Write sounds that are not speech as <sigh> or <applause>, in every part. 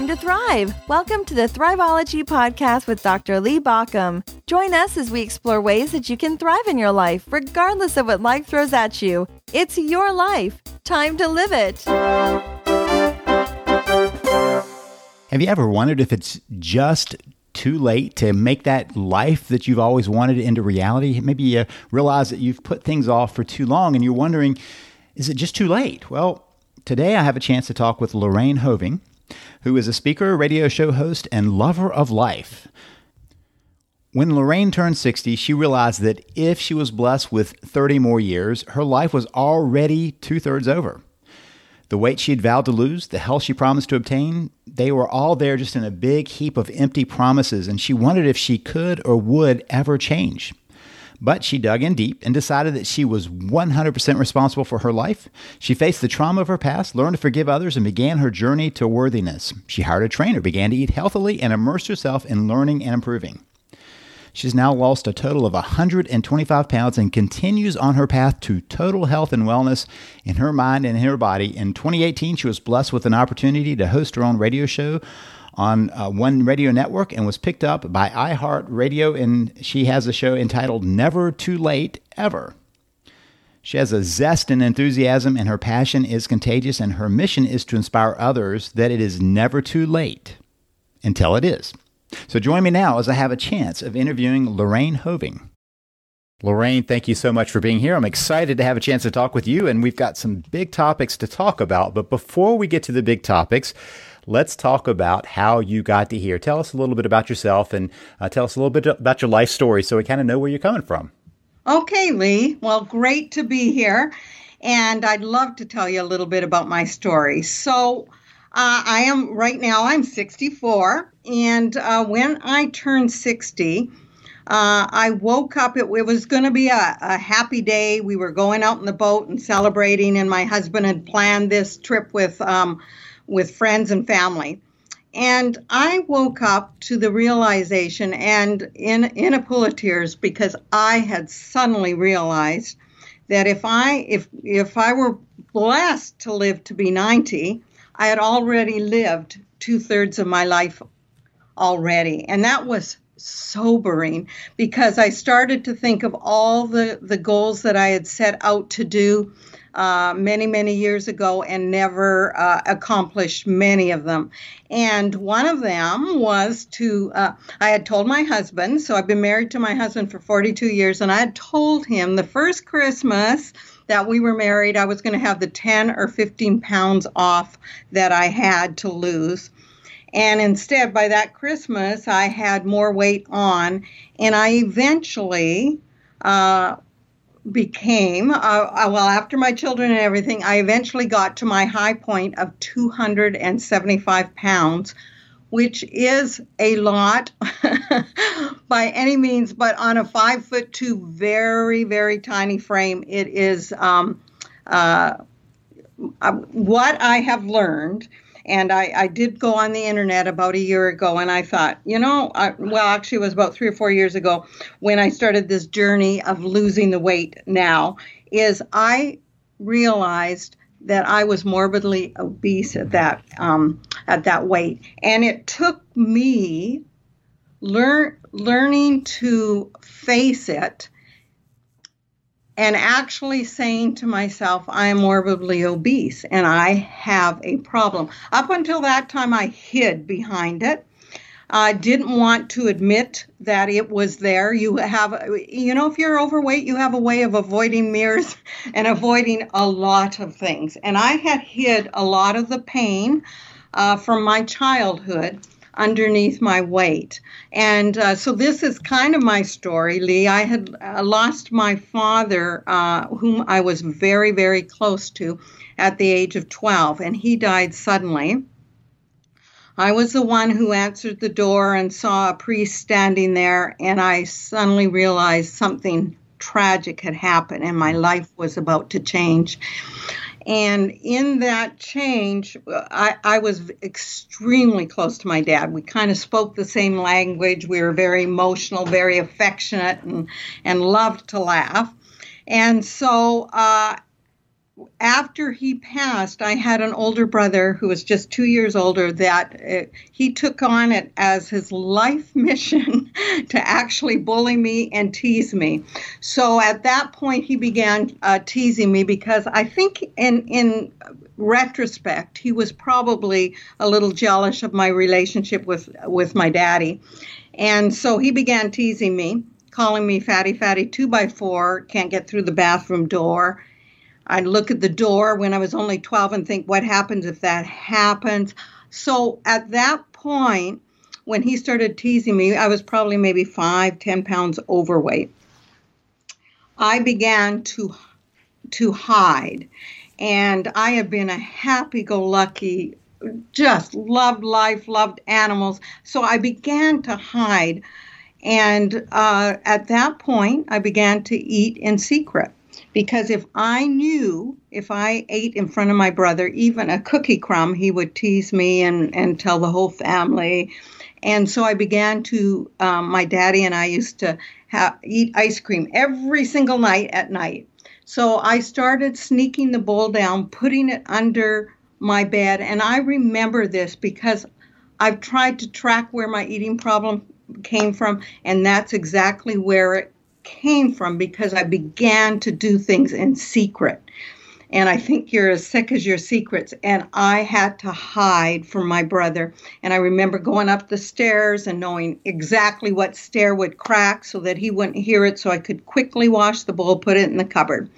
time to thrive. Welcome to the Thriveology Podcast with Dr. Lee Baucom. Join us as we explore ways that you can thrive in your life, regardless of what life throws at you. It's your life. Time to live it. Have you ever wondered if it's just too late to make that life that you've always wanted into reality? Maybe you realize that you've put things off for too long and you're wondering, is it just too late? Well, today I have a chance to talk with Lorraine Hoving, who is a speaker, radio show host, and lover of life. When Lorraine turned 60, she realized that if she was blessed with 30 more years, her life was already two thirds over. The weight she had vowed to lose, the health she promised to obtain, they were all there just in a big heap of empty promises, and she wondered if she could or would ever change. But she dug in deep and decided that she was 100% responsible for her life. She faced the trauma of her past, learned to forgive others, and began her journey to worthiness. She hired a trainer, began to eat healthily, and immersed herself in learning and improving. She's now lost a total of 125 pounds and continues on her path to total health and wellness in her mind and in her body. In 2018, she was blessed with an opportunity to host her own radio show on uh, one radio network and was picked up by iHeartRadio. And she has a show entitled Never Too Late Ever. She has a zest and enthusiasm, and her passion is contagious, and her mission is to inspire others that it is never too late until it is. So join me now as I have a chance of interviewing Lorraine Hoving. Lorraine, thank you so much for being here. I'm excited to have a chance to talk with you, and we've got some big topics to talk about. But before we get to the big topics, let's talk about how you got to here. Tell us a little bit about yourself and uh, tell us a little bit about your life story so we kind of know where you're coming from. Okay, Lee. Well, great to be here. And I'd love to tell you a little bit about my story. So, uh, I am right now, I'm 64. And uh, when I turned 60, uh, I woke up. It, it was going to be a, a, happy day. We were going out in the boat and celebrating, and my husband had planned this trip with um, with friends and family. And I woke up to the realization, and in in a pool of tears, because I had suddenly realized that if I if if I were blessed to live to be 90, I had already lived two thirds of my life already. And that was sobering because I started to think of all the, the goals that I had set out to do uh, many, many years ago and never uh, accomplished many of them. And one of them was to, uh, I had told my husband, so I've been married to my husband for 42 years, and I had told him the first Christmas that we were married, I was going to have the 10 or 15 pounds off that I had to lose. And instead, by that Christmas, I had more weight on, and I eventually uh, became, uh, uh, well, after my children and everything, I eventually got to my high point of 275 pounds, which is a lot <laughs> by any means, but on a five foot two, very, very tiny frame, it is um, uh, uh what I have learned and I, I did go on the internet about a year ago and I thought, you know, I, well, actually, it was about three or four years ago when I started this journey of losing the weight now, is I realized that I was morbidly obese at that um, at that weight, and it took me learn learning to face it and actually saying to myself, I am morbidly obese and I have a problem. Up until that time, I hid behind it. I didn't want to admit that it was there. You have, you know, if you're overweight, you have a way of avoiding mirrors <laughs> and avoiding a lot of things. And I had hid a lot of the pain uh, from my childhood underneath my weight. And uh, so this is kind of my story, Lee. I had uh, lost my father, uh, whom I was very, very close to at the age of 12, and he died suddenly. I was the one who answered the door and saw a priest standing there, and I suddenly realized something tragic had happened and my life was about to change. And in that change, I, I was extremely close to my dad. We kind of spoke the same language. We were very emotional, very affectionate, and, and loved to laugh. And so uh, after he passed, I had an older brother who was just two years older that uh, he took on it as his life <laughs> mission to actually bully me and tease me. So at that point, he began uh, teasing me because I think in in retrospect, he was probably a little jealous of my relationship with with my daddy, and so he began teasing me, calling me fatty fatty two by four, can't get through the bathroom door I'd look at the door when I was only 12 and think, what happens if that happens? So at that point, when he started teasing me, I was probably maybe five, ten pounds overweight. I began to to hide, and I have been a happy-go-lucky, just loved life, loved animals. So I began to hide, and uh, at that point, I began to eat in secret. Because if I knew, if I ate in front of my brother, even a cookie crumb, he would tease me and, and tell the whole family. And so I began to, um, my daddy and I used to have, eat ice cream every single night at night. So I started sneaking the bowl down, putting it under my bed. And I remember this because I've tried to track where my eating problem came from, and that's exactly where it came from because I began to do things in secret. And I think you're as sick as your secrets. And I had to hide from my brother. And I remember going up the stairs and knowing exactly what stair would crack so that he wouldn't hear it, so I could quickly wash the bowl, put it in the cupboard.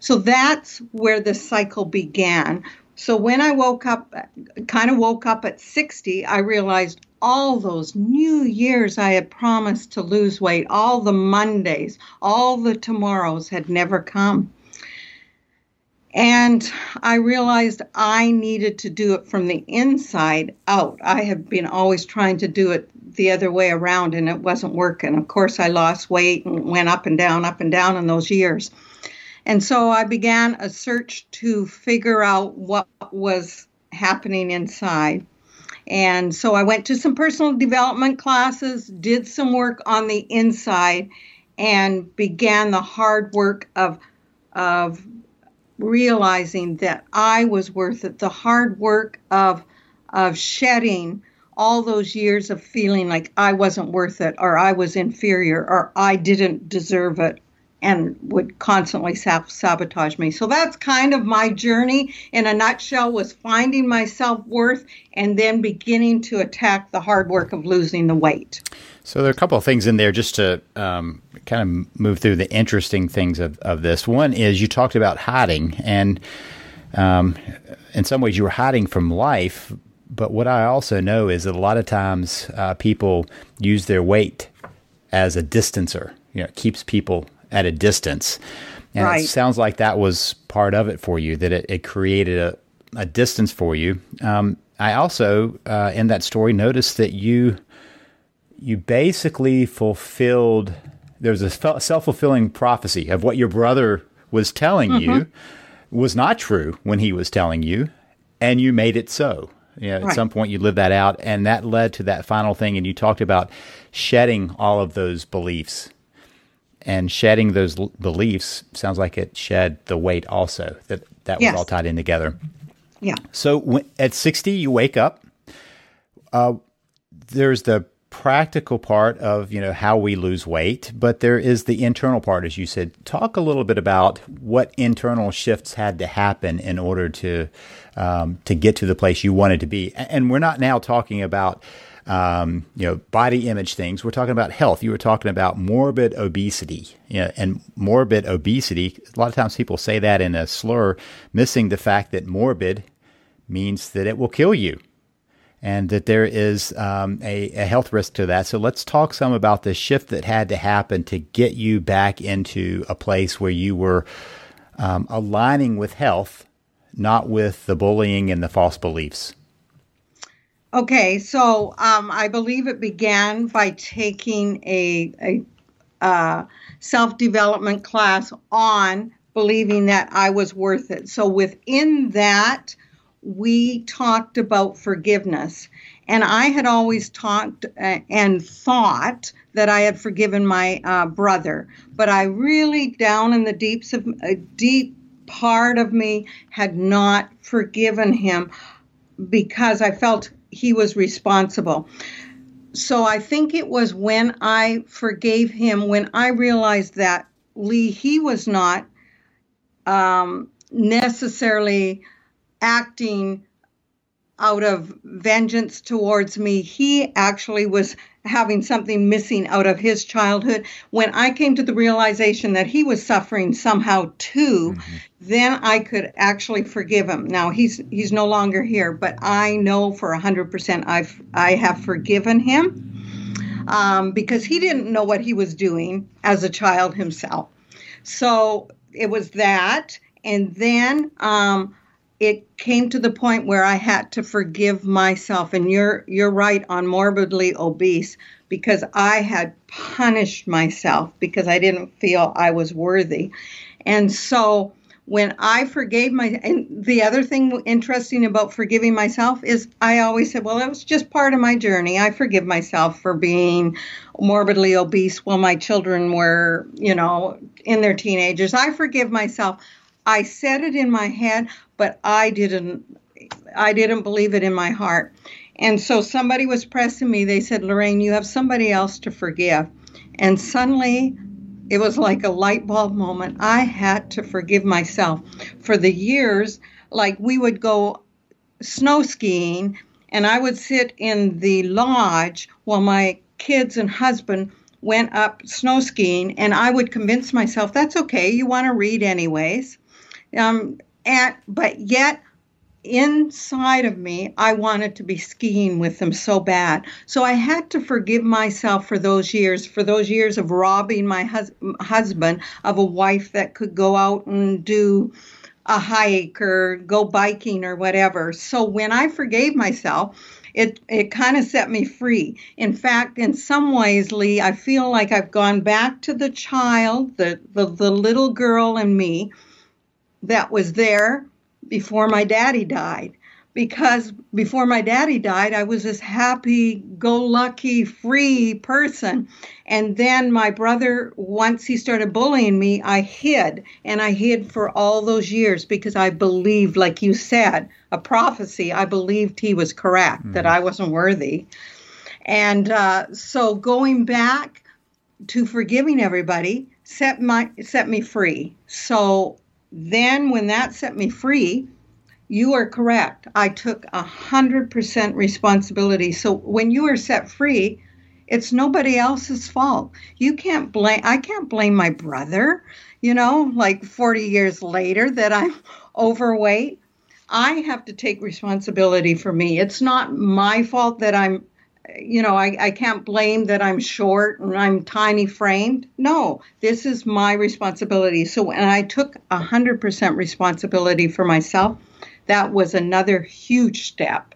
So that's where the cycle began. So when I woke up, kind of woke up at 60, I realized, all those new years I had promised to lose weight, all the Mondays, all the tomorrows had never come. And I realized I needed to do it from the inside out. I have been always trying to do it the other way around, and it wasn't working. Of course, I lost weight and went up and down, up and down in those years. And so I began a search to figure out what was happening inside. And so I went to some personal development classes, did some work on the inside, and began the hard work of, of realizing that I was worth it. The hard work of, of shedding all those years of feeling like I wasn't worth it, or I was inferior, or I didn't deserve it, and would constantly sabotage me. So that's kind of my journey in a nutshell was finding my self-worth and then beginning to attack the hard work of losing the weight. So there are a couple of things in there just to um, kind of move through the interesting things of, of this. One is you talked about hiding, and um, in some ways you were hiding from life. But what I also know is that a lot of times uh, people use their weight as a distancer. You know, it keeps people at a distance. And right. it sounds like that was part of it for you, that it, it created a, a distance for you. Um, I also, uh, in that story, noticed that you you basically fulfilled. There was a self fulfilling prophecy of what your brother was telling mm-hmm. you was not true when he was telling you, and you made it so. You know, right. At some point, you lived that out, and that led to that final thing. And you talked about shedding all of those beliefs and shedding those l- beliefs sounds like it shed the weight also that that was all tied in together. Yeah. So when, at 60 you wake up uh, there's the practical part of you know how we lose weight but there is the internal part as you said. Talk a little bit about what internal shifts had to happen in order to um, to get to the place you wanted to be. And we're not now talking about um, you know, body image things. We're talking about health. You were talking about morbid obesity, you know, and morbid obesity. A lot of times people say that in a slur, missing the fact that morbid means that it will kill you and that there is um, a, a, health risk to that. So let's talk some about the shift that had to happen to get you back into a place where you were um, aligning with health, not with the bullying and the false beliefs. Okay, so um, I believe it began by taking a, a uh, self development class on believing that I was worth it. So within that, we talked about forgiveness. And I had always talked uh, and thought that I had forgiven my uh, brother, but I really, down in the deeps of uh, deep part of me had not forgiven him because I felt he was responsible. So I think it was when I forgave him, when I realized that Lee, he was not um, necessarily acting out of vengeance towards me. He actually was having something missing out of his childhood. When I came to the realization that he was suffering somehow too, mm-hmm. then I could actually forgive him. Now he's he's no longer here, but I know for a hundred percent I've I have forgiven him. Um, because he didn't know what he was doing as a child himself. So it was that. And then um, it came to the point where I had to forgive myself. And you're you're right on morbidly obese because I had punished myself because I didn't feel I was worthy. And so when I forgave my and the other thing interesting about forgiving myself is I always said, well, it was just part of my journey. I forgive myself for being morbidly obese while my children were, you know, in their teenagers. I forgive myself. I said it in my head, but I didn't I didn't believe it in my heart. And so somebody was pressing me. They said, "Lorraine, you have somebody else to forgive." And suddenly it was like a light bulb moment. I had to forgive myself for the years like we would go snow skiing and I would sit in the lodge while my kids and husband went up snow skiing and I would convince myself that's okay, you want to read anyways. Um, and but yet inside of me, I wanted to be skiing with them so bad. So I had to forgive myself for those years, for those years of robbing my hus- husband of a wife that could go out and do a hike or go biking or whatever. So when I forgave myself, it it kind of set me free. In fact, in some ways, Lee, I feel like I've gone back to the child, the the, the little girl in me that was there before my daddy died. Because before my daddy died, I was this happy go lucky, free person. And then my brother, once he started bullying me, I hid. And I hid for all those years because I believed, like you said, a prophecy. I believed he was correct, mm. that I wasn't worthy. And uh, so going back to forgiving everybody set my set me free. So then, when that set me free, you are correct. I took a hundred percent responsibility. So when you are set free, it's nobody else's fault. You can't blame. I can't blame my brother. You know, like 40 years later that I'm <laughs> overweight. I have to take responsibility for me. It's not my fault that I'm you know, I, I can't blame that I'm short and I'm tiny framed. No, this is my responsibility. So when I took 100% responsibility for myself, that was another huge step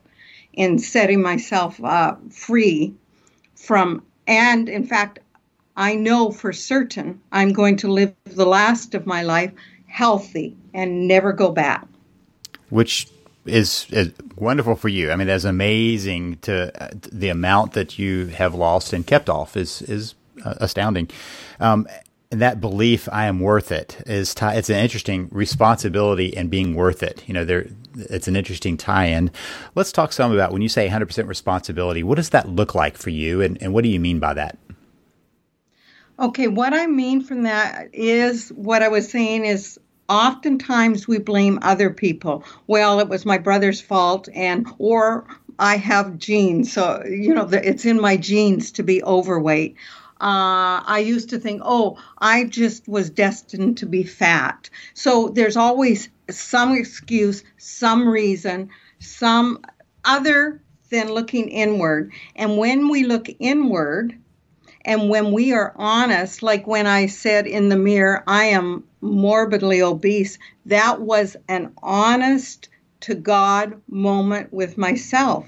in setting myself uh, free from, and in fact, I know for certain I'm going to live the last of my life healthy and never go back. Which is, is wonderful for you. I mean, that's amazing. To uh, the amount that you have lost and kept off is is uh, astounding. Um, and that belief, I am worth it, is t- it's an interesting responsibility and being worth it. You know, there it's an interesting tie-in. Let's talk some about when you say 100% responsibility. What does that look like for you, and, and what do you mean by that? Okay, what I mean from that is what I was saying is oftentimes we blame other people. Well, it was my brother's fault, and or I have genes, so you know it's in my genes to be overweight. Uh, I used to think, oh, I just was destined to be fat. So there's always some excuse, some reason, some other than looking inward. And when we look inward, and when we are honest, like when I said in the mirror, I am morbidly obese, that was an honest to God moment with myself.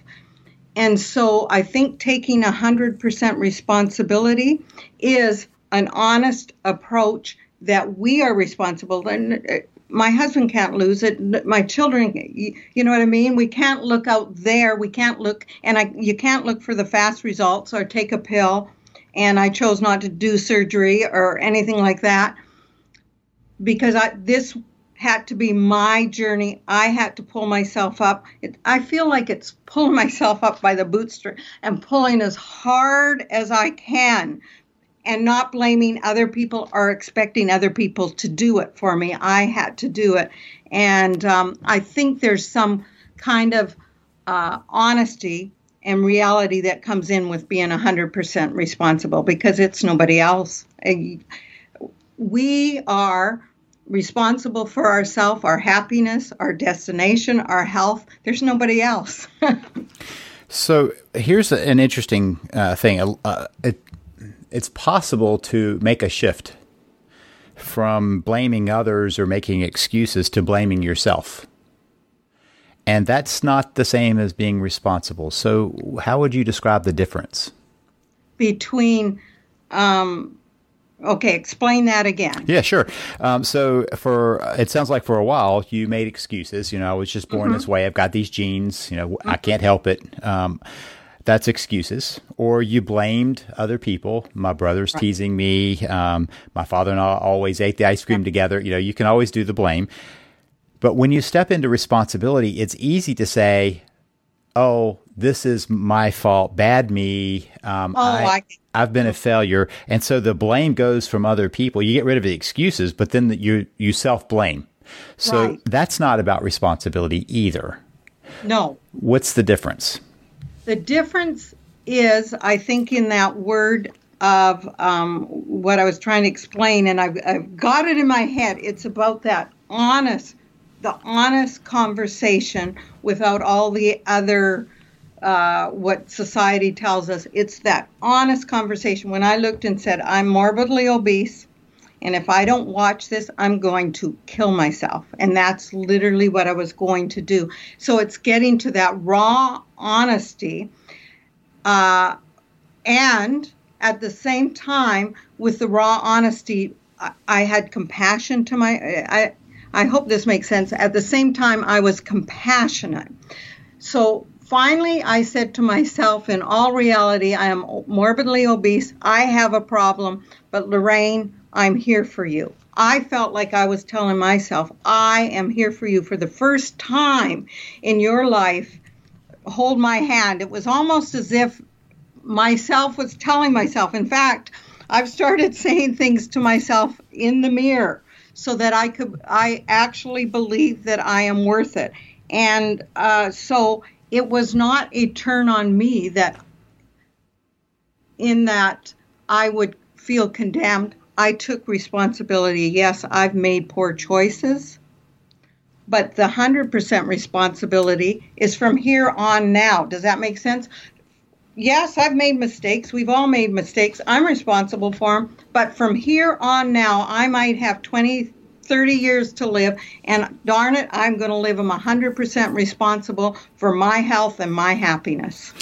And so I think taking 100% responsibility is an honest approach that we are responsible. And uh, my husband can't lose it. My children, you know what I mean? We can't look out there. We can't look, and I, you can't look for the fast results or take a pill. And I chose not to do surgery or anything like that because I, this had to be my journey. I had to pull myself up. It, I feel like it's pulling <laughs> myself up by the bootstrap and pulling as hard as I can and not blaming other people or expecting other people to do it for me. I had to do it. And um, I think there's some kind of uh, honesty and reality that comes in with being 100% responsible because it's nobody else. We are responsible for ourselves, our happiness, our destination, our health. There's nobody else. <laughs> so here's an interesting uh, thing. Uh, it, it's possible to make a shift from blaming others or making excuses to blaming yourself. And that's not the same as being responsible. So, how would you describe the difference? Between um, Okay, explain that again. Yeah, sure. Um, so for it sounds like for a while you made excuses. You know, I was just born mm-hmm. this way. I've got these genes. You know, mm-hmm. I can't help it. Um, that's excuses. Or you blamed other people. My brother's right. teasing me. Um, my father and I always ate the ice cream together. You know, you can always do the blame. But when you step into responsibility, it's easy to say, "Oh, this is my fault. Bad me. Um, oh, I, I I've been a failure. And so the blame goes from other people. You get rid of the excuses, but then the, you, you self blame. So right. that's not about responsibility either. No. What's the difference? The difference is, I think, in that word of um, what I was trying to explain, and I've, I've got it in my head. It's about that honest, the honest conversation without all the other uh, what society tells us. It's that honest conversation. When I looked and said, I'm morbidly obese, and if I don't watch this, I'm going to kill myself. And that's literally what I was going to do. So it's getting to that raw honesty. Uh, and at the same time, with the raw honesty, I, I had compassion to my. I, I hope this makes sense. At the same time, I was compassionate. So Finally, I said to myself, in all reality, I am morbidly obese. I have a problem, but Lorraine, I'm here for you. I felt like I was telling myself, I am here for you for the first time in your life. Hold my hand. It was almost as if myself was telling myself. In fact, I've started <laughs> saying things to myself in the mirror so that I could, I actually believe that I am worth it. And uh, so it was not a turn on me that in that I would feel condemned. I took responsibility. Yes, I've made poor choices, but the 100% responsibility is from here on now. Does that make sense? Yes, I've made mistakes. We've all made mistakes. I'm responsible for them. But from here on now, I might have 20, 30 years to live, and darn it, I'm going to live them 100% responsible for my health and my happiness.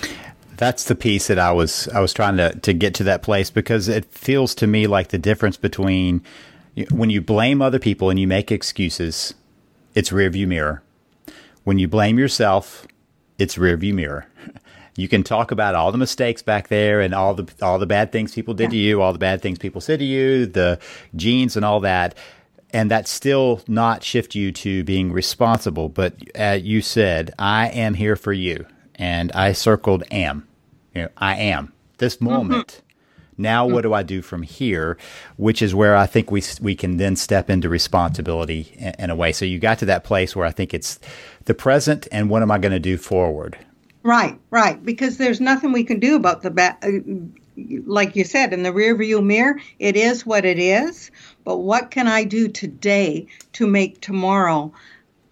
That's the piece that I was I was trying to to get to that place because it feels to me like the difference between when you blame other people and you make excuses, it's rearview mirror. When you blame yourself, it's rearview mirror. <laughs> You can talk about all the mistakes back there and all the all the bad things people did yeah. to you, all the bad things people said to you, the genes and all that and that still not shift you to being responsible. But uh, you said, I am here for you. And I circled am. You know, I am this mm-hmm. moment. Mm-hmm. Now, what do I do from here? Which is where I think we we can then step into responsibility in, in a way. So you got to that place where I think it's the present and what am I going to do forward? Right, right. Because there's nothing we can do about the bad. Uh, like you said, in the rearview mirror, it is what it is. But what can I do today to make tomorrow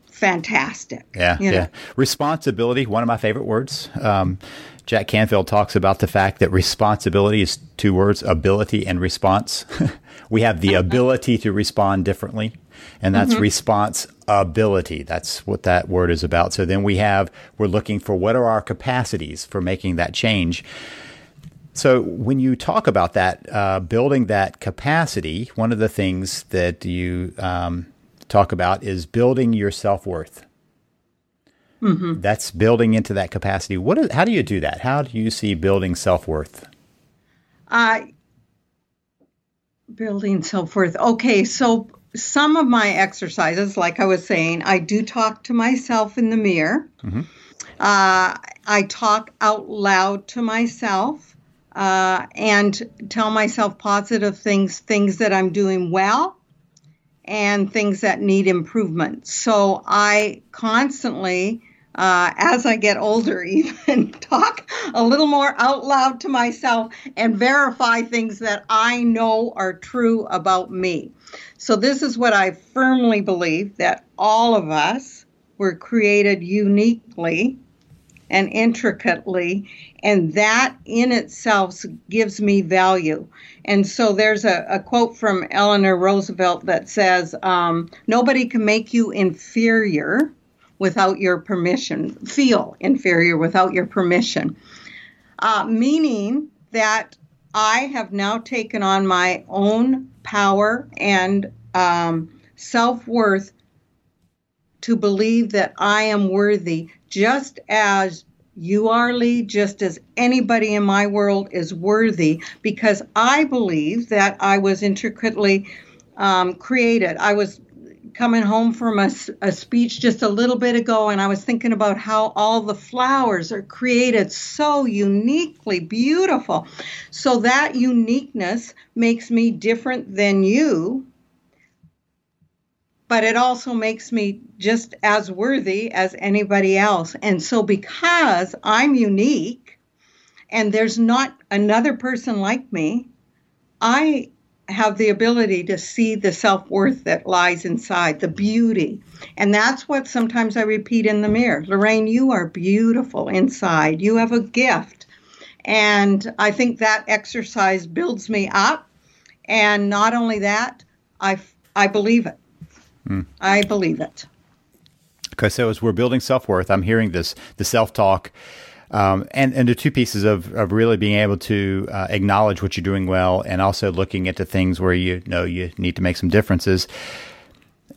fantastic? Yeah, you know? yeah. Responsibility, one of my favorite words. Um, Jack Canfield talks about the fact that responsibility is two words ability and response. <laughs> we have the ability to respond differently, and that's mm-hmm. responsibility. That's what that word is about. So then we have, we're looking for what are our capacities for making that change. So, when you talk about that, uh, building that capacity, one of the things that you um, talk about is building your self worth. Mm-hmm. That's building into that capacity. What? Is, how do you do that? How do you see building self worth? Uh, Building self worth. Okay, so some of my exercises, like I was saying, I do talk to myself in the mirror. Mm-hmm. Uh, I talk out loud to myself uh, and tell myself positive things, things that I'm doing well, and things that need improvement. So I constantly, uh, as I get older, <laughs> even talk a little more out loud to myself and verify things that I know are true about me. So this is what I firmly believe that all of us were created uniquely and intricately, and that in itself gives me value. And so there's a, a quote from Eleanor Roosevelt that says, um, Nobody can make you inferior without your permission, feel inferior without your permission. Uh, meaning that I have now taken on my own power and um, self worth to believe that I am worthy just as you are, Lee, just as anybody in my world is worthy, because I believe that I was intricately um, created. I was coming home from a, a, speech just a little bit ago, and I was thinking about how all the flowers are created so uniquely beautiful. So that uniqueness makes me different than you but it also makes me just as worthy as anybody else. And so, because I'm unique and there's not another person like me, I have the ability to see the self worth that lies inside, the beauty. And that's what sometimes I repeat in the mirror Lorraine, you are beautiful inside. You have a gift. And I think that exercise builds me up. And not only that, I, I believe it. Mm. I believe it. Okay, so as we're building self worth, I'm hearing this the self talk. Um, and and the two pieces of, of really being able to uh, acknowledge what you're doing well, and also looking at the things where you know you need to make some differences,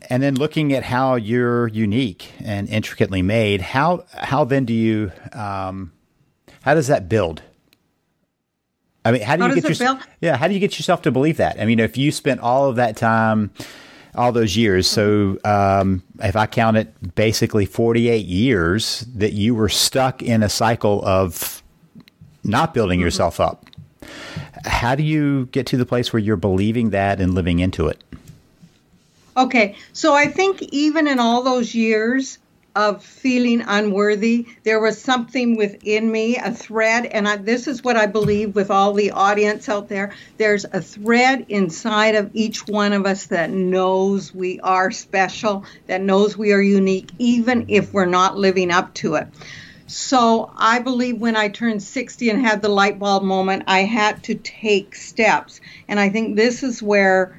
and then looking at how you're unique and intricately made. How how then do you um, how does that build? I mean, how do how you get yourself? Yeah, how do you get yourself to believe that? I mean, if you spent all of that time all those years. So um, if I count it, basically 48 years that you were stuck in a cycle of not building mm-hmm. yourself up. How do you get to the place where you're believing that and living into it? Okay, so I think even in all those years, of feeling unworthy. There was something within me, a thread, and I, this is what I believe with all the audience out there. There's a thread inside of each one of us that knows we are special, that knows we are unique, even if we're not living up to it. So I believe when I turned 60 and had the light bulb moment, I had to take steps. And I think this is where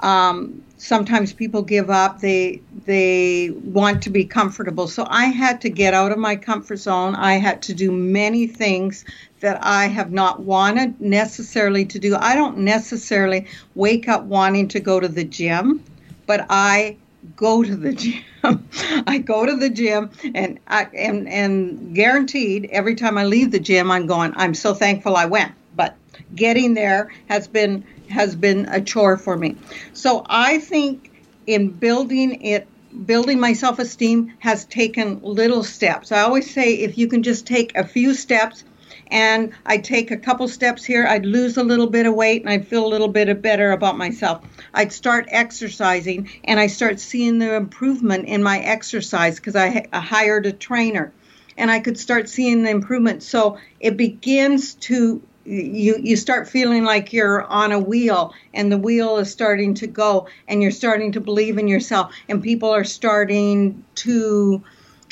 um, sometimes people give up. They they want to be comfortable. So i had to get out of my comfort zone. I had to do many things that i have not wanted necessarily to do. I don't necessarily wake up wanting to go to the gym but i go to the <laughs> gym. I go to the gym and i and and guaranteed every time i leave the gym i'm going i'm so thankful i went but getting there has been has been a chore for me. So I think in building it building my self-esteem has taken little steps. I always say if you can just take a few steps and I'd take a couple steps here, I'd lose a little bit of weight and I'd feel a little bit better about myself. I'd start exercising and I start seeing the improvement in my exercise because I, I hired a trainer and I could start seeing the improvement. So it begins to you you start feeling like you're on a wheel and the wheel is starting to go and you're starting to believe in yourself and people are starting to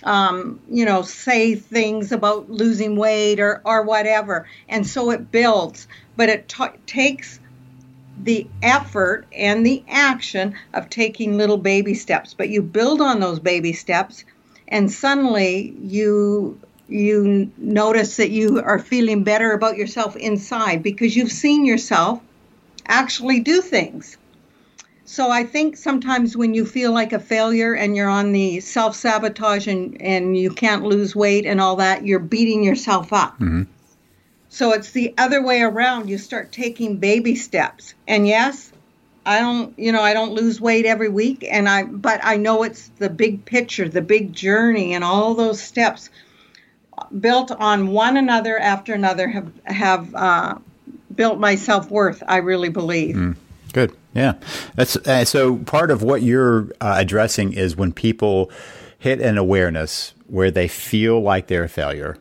um, you know say things about losing weight or or whatever. And so it builds but it t- takes the effort and the action of taking little baby steps. But you build on those baby steps and suddenly you you notice that you are feeling better about yourself inside because you've seen yourself actually do things. So I think sometimes when you feel like a failure and you're on the self sabotage and, and you can't lose weight and all that, you're beating yourself up. Mm-hmm. So it's the other way around. You start taking baby steps. And yes, I don't, you know, I don't lose weight every week and I but I know it's the big picture, the big journey and all those steps built on one another after another have have uh, built my self-worth, I really believe. Mm, good. Yeah. That's uh, so part of what you're uh, addressing is when people hit an awareness where they feel like they're a failure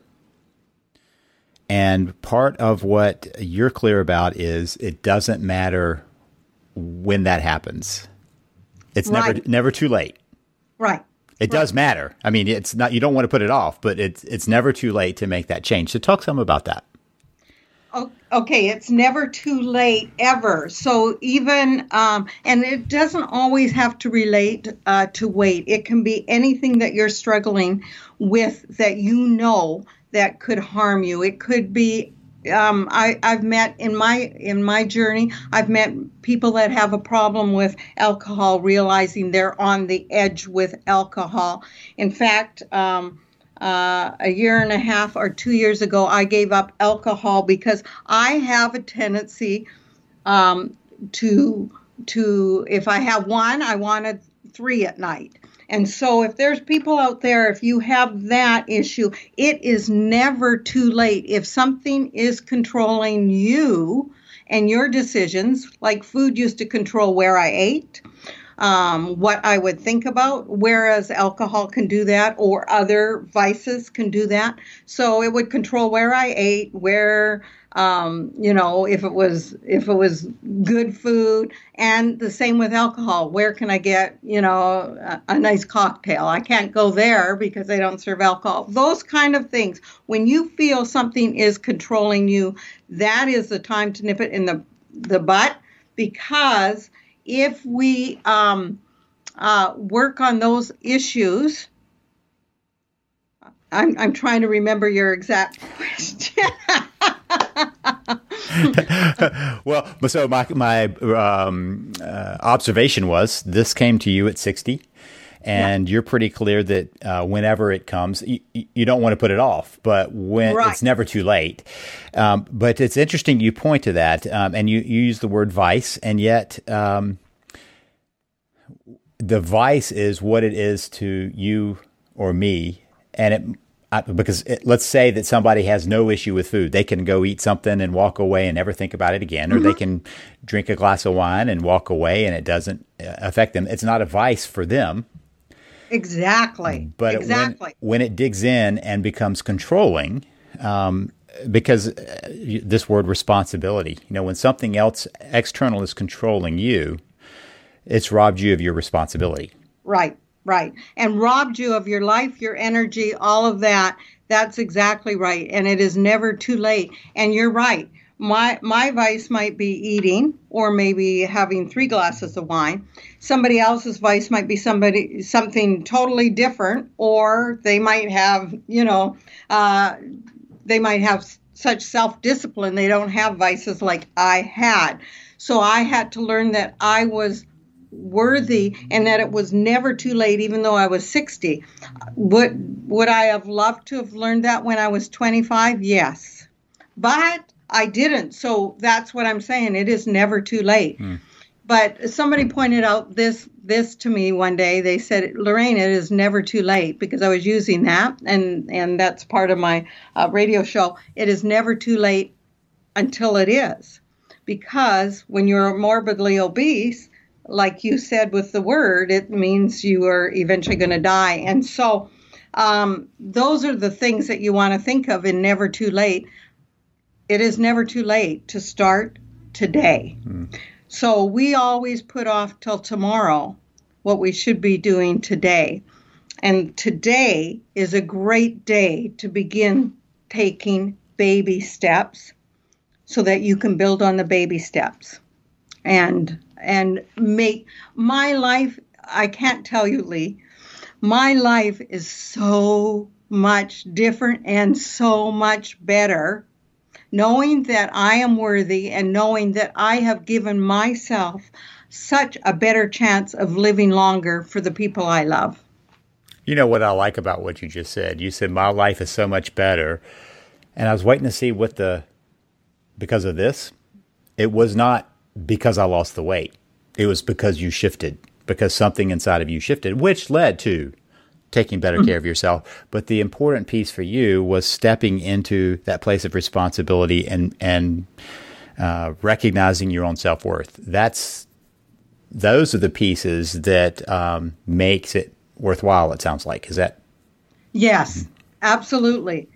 and part of what you're clear about is it doesn't matter when that happens. It's right. never never too late. Right. It right. does matter. I mean, it's not you don't want to put it off, but it's it's never too late to make that change. So talk some about that. Okay, it's never too late ever. So even um, and it doesn't always have to relate uh, to weight. It can be anything that you're struggling with that you know that could harm you. It could be um, I, have met in my in my journey. I've met people that have a problem with alcohol, realizing they're on the edge with alcohol. In fact, um, uh, a year and a half or two years ago, I gave up alcohol because I have a tendency um, to to if I have one, I wanted three at night. And so, if there's people out there, if you have that issue, it is never too late. If something is controlling you and your decisions, like food used to control where I ate, um, what I would think about, whereas alcohol can do that or other vices can do that. So it would control where I ate, where um, you know, if it was if it was good food, and the same with alcohol. Where can I get you know a, a nice cocktail? I can't go there because they don't serve alcohol. Those kind of things. When you feel something is controlling you, that is the time to nip it in the the butt because if we um, uh, work on those issues, I'm, I'm trying to remember your exact <laughs> question. <laughs> well, so my my um, uh, observation was this came to you at sixty, and yeah. you're pretty clear that uh, whenever it comes, you, you, don't want to put it off, but when right. it's never too late. Um, but it's interesting you point to that, um, and you, you use the word vice, and yet um, the vice is what it is to you or me, and it because it, let's say that somebody has no issue with food. They can go eat something and walk away and never think about it again, or mm-hmm. they can drink a glass of wine and walk away and it doesn't uh, affect them. It's not a vice for them. Exactly. But exactly. It, when, when, it digs in and becomes controlling, um, because uh, this word responsibility, you know, when something else external is controlling you, it's robbed you of your responsibility. Right. Right. And robbed you of your life, your energy, all of that. That's exactly right. And it is never too late. And you're right. My my vice might be eating or maybe having three glasses of wine. Somebody else's vice might be somebody something totally different, or they might have, you know, uh, they might have such self discipline they don't have vices like I had. So I had to learn that I was worthy and that it was never too late even though I was 60. Would would I have loved to have learned that when I was 25? Yes. But I didn't. So that's what I'm saying. It is never too late. Mm. But somebody pointed out this this to me one day. They said, "Lorraine, it is never too late," because I was using that, and and that's part of my uh, radio show. It is never too late until it is, because when you're morbidly obese, like you said with the word, it means you are eventually going to die. And so um, those are the things that you want to think of in Never Too Late. It is never too late to start today. Mm. So we always put off till tomorrow what we should be doing today. And today is a great day to begin taking baby steps so that you can build on the baby steps. And and make my life I can't tell you, Lee. My life is so much different and so much better knowing that I am worthy and knowing that I have given myself such a better chance of living longer for the people I love. You know what I like about what you just said? You said my life is so much better. And I was waiting to see what the because of this, it was not because I lost the weight. It was because you shifted, because something inside of you shifted, which led to taking better care of yourself. But the important piece for you was stepping into that place of responsibility and and uh, recognizing your own self worth. That's those are the pieces that um, makes it worthwhile. It sounds like is that Yes, absolutely.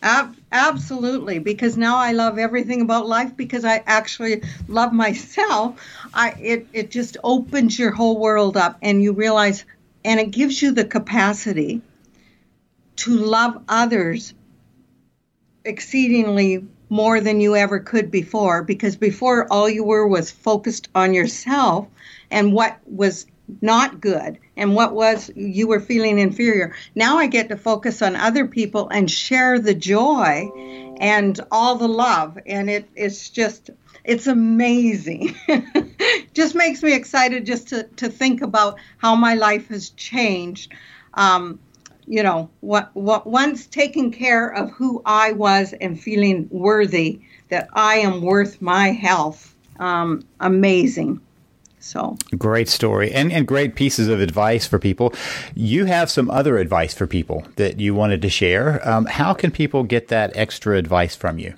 Ab- absolutely, because now I love everything about life because I actually love myself. I it it just opens your whole world up and you realize and it gives you the capacity to love others exceedingly more than you ever could before because before all you were was focused on yourself and what was not good and what was you were feeling inferior. Now I get to focus on other people and share the joy and all the love and it it's just it's amazing. <laughs> just makes me excited just to, to think about how my life has changed. Um, you know, what, what once taking care of who I was and feeling worthy that I am worth my health. Um, amazing. So great story and, and great pieces of advice for people. You have some other advice for people that you wanted to share. Um, how can people get that extra advice from you?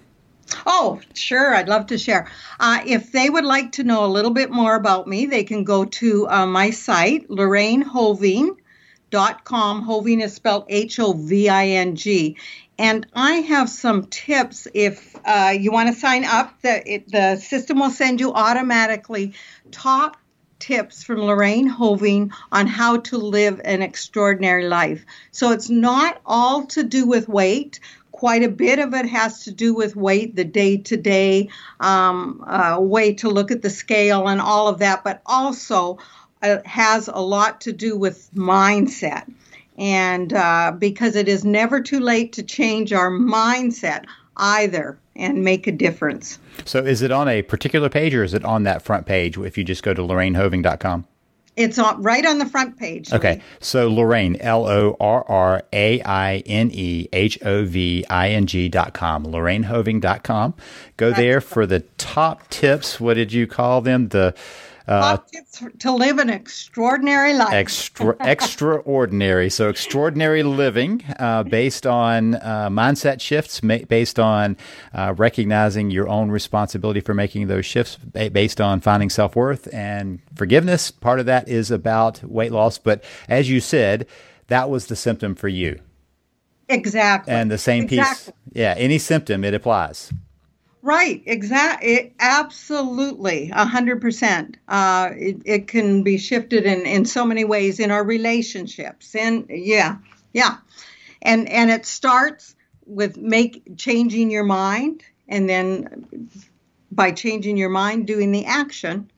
Oh, sure. I'd love to share. Uh, if they would like to know a little bit more about me, they can go to uh, my site, lorrainehoving.com. Hoving is spelled H O V I N G. And I have some tips. If uh, you want to sign up, the, it, the system will send you automatically top tips from Lorraine Hoving on how to live an extraordinary life. So it's not all to do with weight quite a bit of it has to do with weight, the day to day way to look at the scale and all of that, but also uh, has a lot to do with mindset. And uh, because it is never too late to change our mindset either and make a difference. So, is it on a particular page or is it on that front page if you just go to lorrainehoving.com? It's on right on the front page. Okay. So Lorraine, L O R R A I N E H O V I N G dot com, LorraineHoving.com. Go there for the top tips. What did you call them? The uh, to live an extraordinary life. Extra, <laughs> extraordinary. So, extraordinary living uh, based on uh, mindset shifts, ma- based on uh, recognizing your own responsibility for making those shifts, ba- based on finding self worth and forgiveness. Part of that is about weight loss. But as you said, that was the symptom for you. Exactly. And the same exactly. piece. Yeah, any symptom, it applies. Right, exactly. Absolutely, a hundred percent. Uh, it can be shifted in in so many ways in our relationships, and yeah, yeah, and and it starts with make changing your mind, and then by changing your mind, doing the action,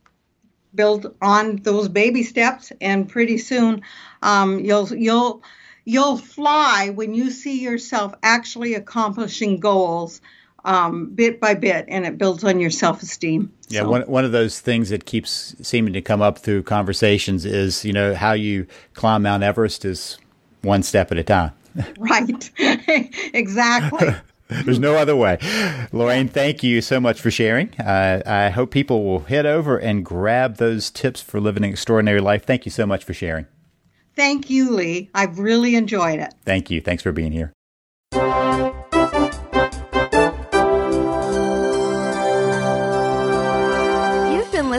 build on those baby steps, and pretty soon, um, you'll you'll you'll fly when you see yourself actually accomplishing goals um, bit by bit, and it builds on your self esteem. Yeah, so. one one of those things that keeps seeming to come up through conversations is you know how you climb Mount Everest is one step at a time. <laughs> right, <laughs> exactly. <laughs> There's no other way. Lorraine, thank you so much for sharing. Uh, I hope people will head over and grab those tips for living an extraordinary life. Thank you so much for sharing. Thank you, Lee. I've really enjoyed it. Thank you. Thanks for being here.